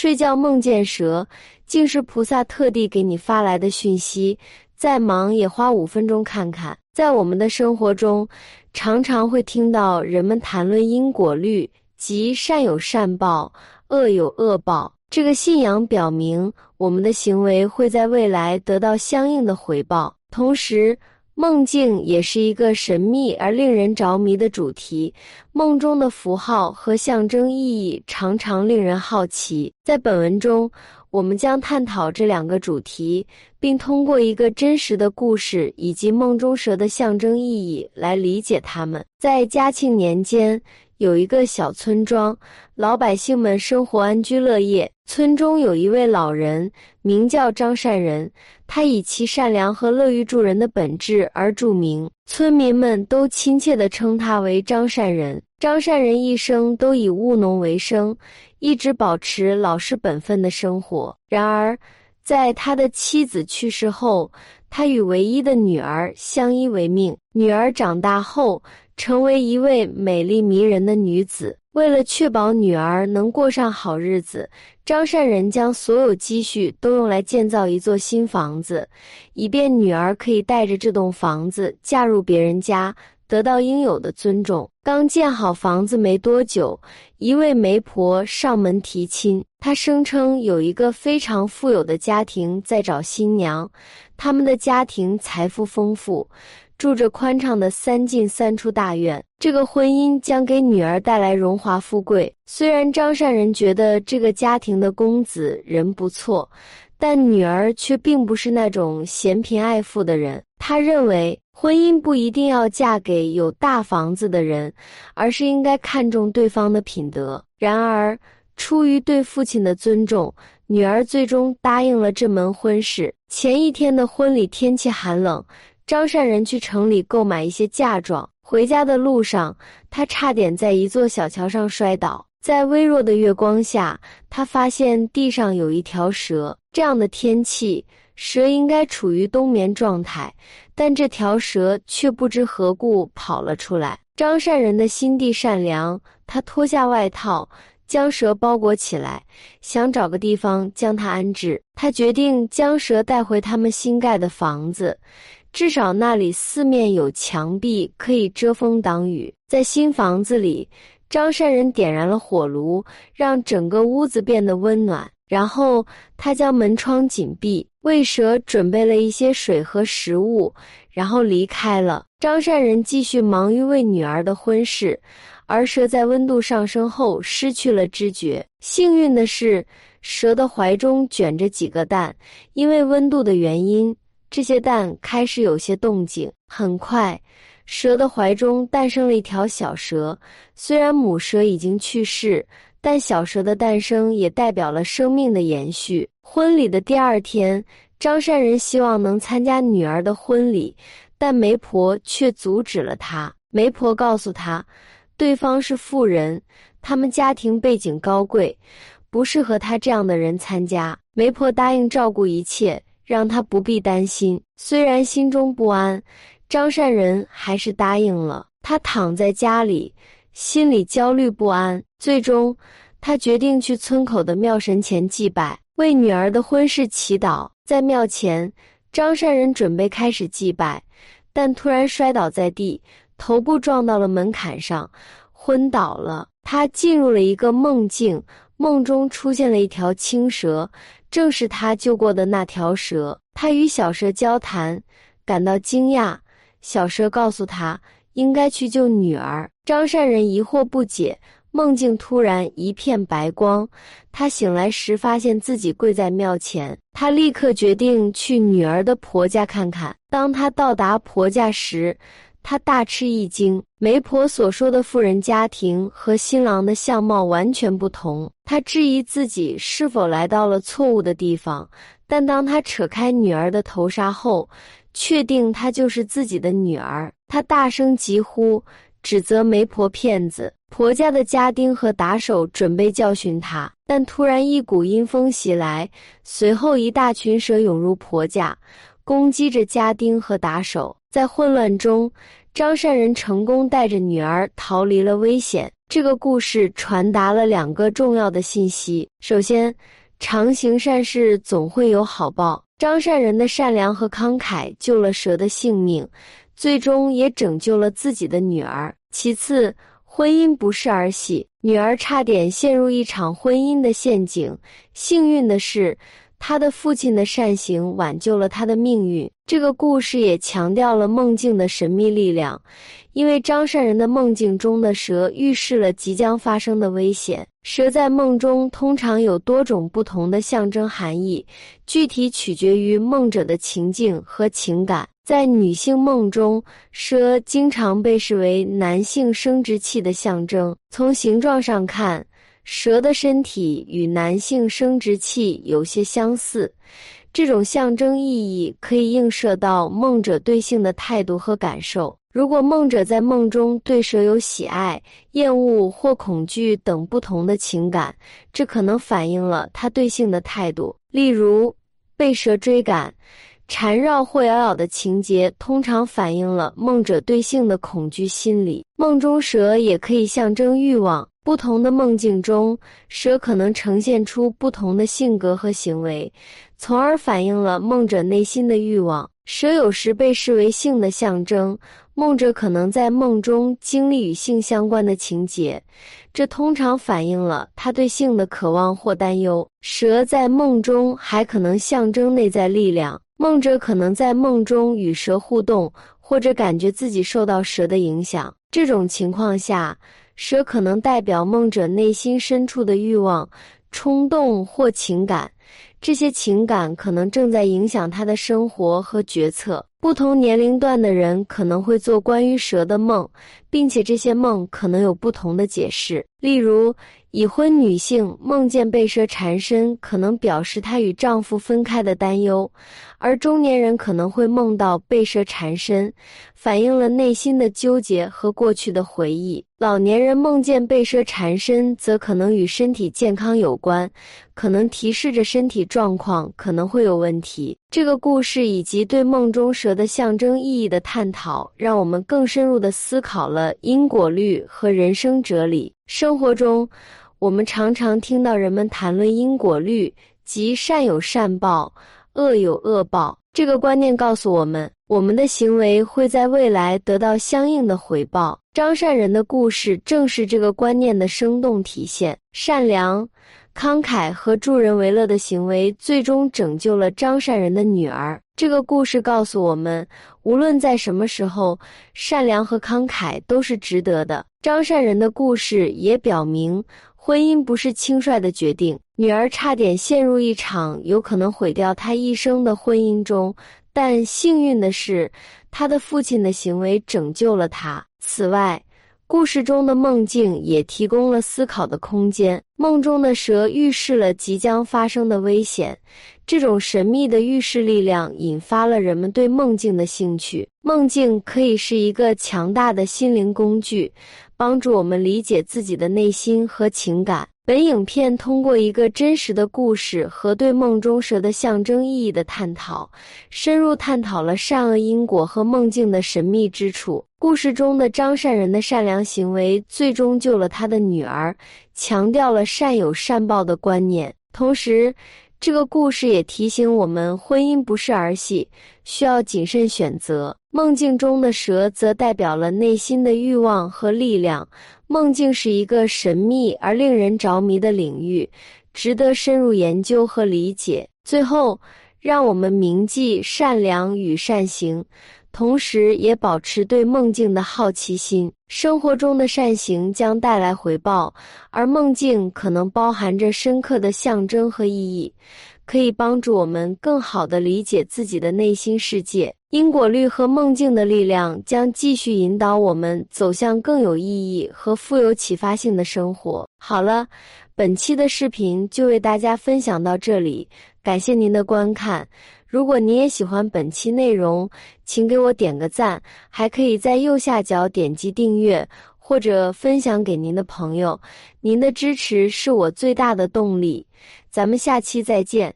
睡觉梦见蛇，竟是菩萨特地给你发来的讯息。再忙也花五分钟看看。在我们的生活中，常常会听到人们谈论因果律，即善有善报，恶有恶报。这个信仰表明，我们的行为会在未来得到相应的回报。同时，梦境也是一个神秘而令人着迷的主题。梦中的符号和象征意义常常令人好奇。在本文中，我们将探讨这两个主题，并通过一个真实的故事以及梦中蛇的象征意义来理解它们。在嘉庆年间。有一个小村庄，老百姓们生活安居乐业。村中有一位老人，名叫张善人，他以其善良和乐于助人的本质而著名，村民们都亲切地称他为张善人。张善人一生都以务农为生，一直保持老实本分的生活。然而，在他的妻子去世后，他与唯一的女儿相依为命。女儿长大后，成为一位美丽迷人的女子。为了确保女儿能过上好日子，张善人将所有积蓄都用来建造一座新房子，以便女儿可以带着这栋房子嫁入别人家，得到应有的尊重。刚建好房子没多久，一位媒婆上门提亲。她声称有一个非常富有的家庭在找新娘，他们的家庭财富丰富。住着宽敞的三进三出大院，这个婚姻将给女儿带来荣华富贵。虽然张善人觉得这个家庭的公子人不错，但女儿却并不是那种嫌贫爱富的人。他认为婚姻不一定要嫁给有大房子的人，而是应该看重对方的品德。然而，出于对父亲的尊重，女儿最终答应了这门婚事。前一天的婚礼，天气寒冷。张善人去城里购买一些嫁妆，回家的路上，他差点在一座小桥上摔倒。在微弱的月光下，他发现地上有一条蛇。这样的天气，蛇应该处于冬眠状态，但这条蛇却不知何故跑了出来。张善人的心地善良，他脱下外套，将蛇包裹起来，想找个地方将它安置。他决定将蛇带回他们新盖的房子。至少那里四面有墙壁，可以遮风挡雨。在新房子里，张善人点燃了火炉，让整个屋子变得温暖。然后他将门窗紧闭，为蛇准备了一些水和食物，然后离开了。张善人继续忙于为女儿的婚事，而蛇在温度上升后失去了知觉。幸运的是，蛇的怀中卷着几个蛋，因为温度的原因。这些蛋开始有些动静。很快，蛇的怀中诞生了一条小蛇。虽然母蛇已经去世，但小蛇的诞生也代表了生命的延续。婚礼的第二天，张善人希望能参加女儿的婚礼，但媒婆却阻止了他。媒婆告诉他，对方是富人，他们家庭背景高贵，不适合他这样的人参加。媒婆答应照顾一切。让他不必担心。虽然心中不安，张善人还是答应了。他躺在家里，心里焦虑不安。最终，他决定去村口的庙神前祭拜，为女儿的婚事祈祷。在庙前，张善人准备开始祭拜，但突然摔倒在地，头部撞到了门槛上，昏倒了。他进入了一个梦境，梦中出现了一条青蛇。正是他救过的那条蛇。他与小蛇交谈，感到惊讶。小蛇告诉他，应该去救女儿。张善人疑惑不解。梦境突然一片白光，他醒来时发现自己跪在庙前。他立刻决定去女儿的婆家看看。当他到达婆家时，他大吃一惊，媒婆所说的富人家庭和新郎的相貌完全不同。他质疑自己是否来到了错误的地方，但当他扯开女儿的头纱后，确定她就是自己的女儿。她大声疾呼，指责媒婆骗子。婆家的家丁和打手准备教训她，但突然一股阴风袭来，随后一大群蛇涌入婆家，攻击着家丁和打手。在混乱中，张善人成功带着女儿逃离了危险。这个故事传达了两个重要的信息：首先，常行善事总会有好报。张善人的善良和慷慨救了蛇的性命，最终也拯救了自己的女儿。其次，婚姻不是儿戏，女儿差点陷入一场婚姻的陷阱，幸运的是。他的父亲的善行挽救了他的命运。这个故事也强调了梦境的神秘力量，因为张善人的梦境中的蛇预示了即将发生的危险。蛇在梦中通常有多种不同的象征含义，具体取决于梦者的情境和情感。在女性梦中，蛇经常被视为男性生殖器的象征。从形状上看。蛇的身体与男性生殖器有些相似，这种象征意义可以映射到梦者对性的态度和感受。如果梦者在梦中对蛇有喜爱、厌恶或恐惧等不同的情感，这可能反映了他对性的态度。例如，被蛇追赶、缠绕或咬咬的情节，通常反映了梦者对性的恐惧心理。梦中蛇也可以象征欲望。不同的梦境中，蛇可能呈现出不同的性格和行为，从而反映了梦者内心的欲望。蛇有时被视为性的象征，梦者可能在梦中经历与性相关的情节，这通常反映了他对性的渴望或担忧。蛇在梦中还可能象征内在力量，梦者可能在梦中与蛇互动，或者感觉自己受到蛇的影响。这种情况下。蛇可能代表梦者内心深处的欲望、冲动或情感，这些情感可能正在影响他的生活和决策。不同年龄段的人可能会做关于蛇的梦，并且这些梦可能有不同的解释。例如，已婚女性梦见被蛇缠身，可能表示她与丈夫分开的担忧；而中年人可能会梦到被蛇缠身，反映了内心的纠结和过去的回忆。老年人梦见被蛇缠身，则可能与身体健康有关，可能提示着身体状况可能会有问题。这个故事以及对梦中蛇的象征意义的探讨，让我们更深入的思考了因果律和人生哲理。生活中，我们常常听到人们谈论因果律，即善有善报，恶有恶报。这个观念告诉我们，我们的行为会在未来得到相应的回报。张善人的故事正是这个观念的生动体现。善良、慷慨和助人为乐的行为，最终拯救了张善人的女儿。这个故事告诉我们，无论在什么时候，善良和慷慨都是值得的。张善人的故事也表明，婚姻不是轻率的决定。女儿差点陷入一场有可能毁掉她一生的婚姻中，但幸运的是，她的父亲的行为拯救了她。此外，故事中的梦境也提供了思考的空间。梦中的蛇预示了即将发生的危险，这种神秘的预示力量引发了人们对梦境的兴趣。梦境可以是一个强大的心灵工具，帮助我们理解自己的内心和情感。本影片通过一个真实的故事和对梦中蛇的象征意义的探讨，深入探讨了善恶因果和梦境的神秘之处。故事中的张善人的善良行为最终救了他的女儿，强调了善有善报的观念。同时，这个故事也提醒我们，婚姻不是儿戏，需要谨慎选择。梦境中的蛇则代表了内心的欲望和力量。梦境是一个神秘而令人着迷的领域，值得深入研究和理解。最后，让我们铭记善良与善行，同时也保持对梦境的好奇心。生活中的善行将带来回报，而梦境可能包含着深刻的象征和意义，可以帮助我们更好地理解自己的内心世界。因果律和梦境的力量将继续引导我们走向更有意义和富有启发性的生活。好了，本期的视频就为大家分享到这里，感谢您的观看。如果您也喜欢本期内容，请给我点个赞，还可以在右下角点击订阅或者分享给您的朋友。您的支持是我最大的动力。咱们下期再见。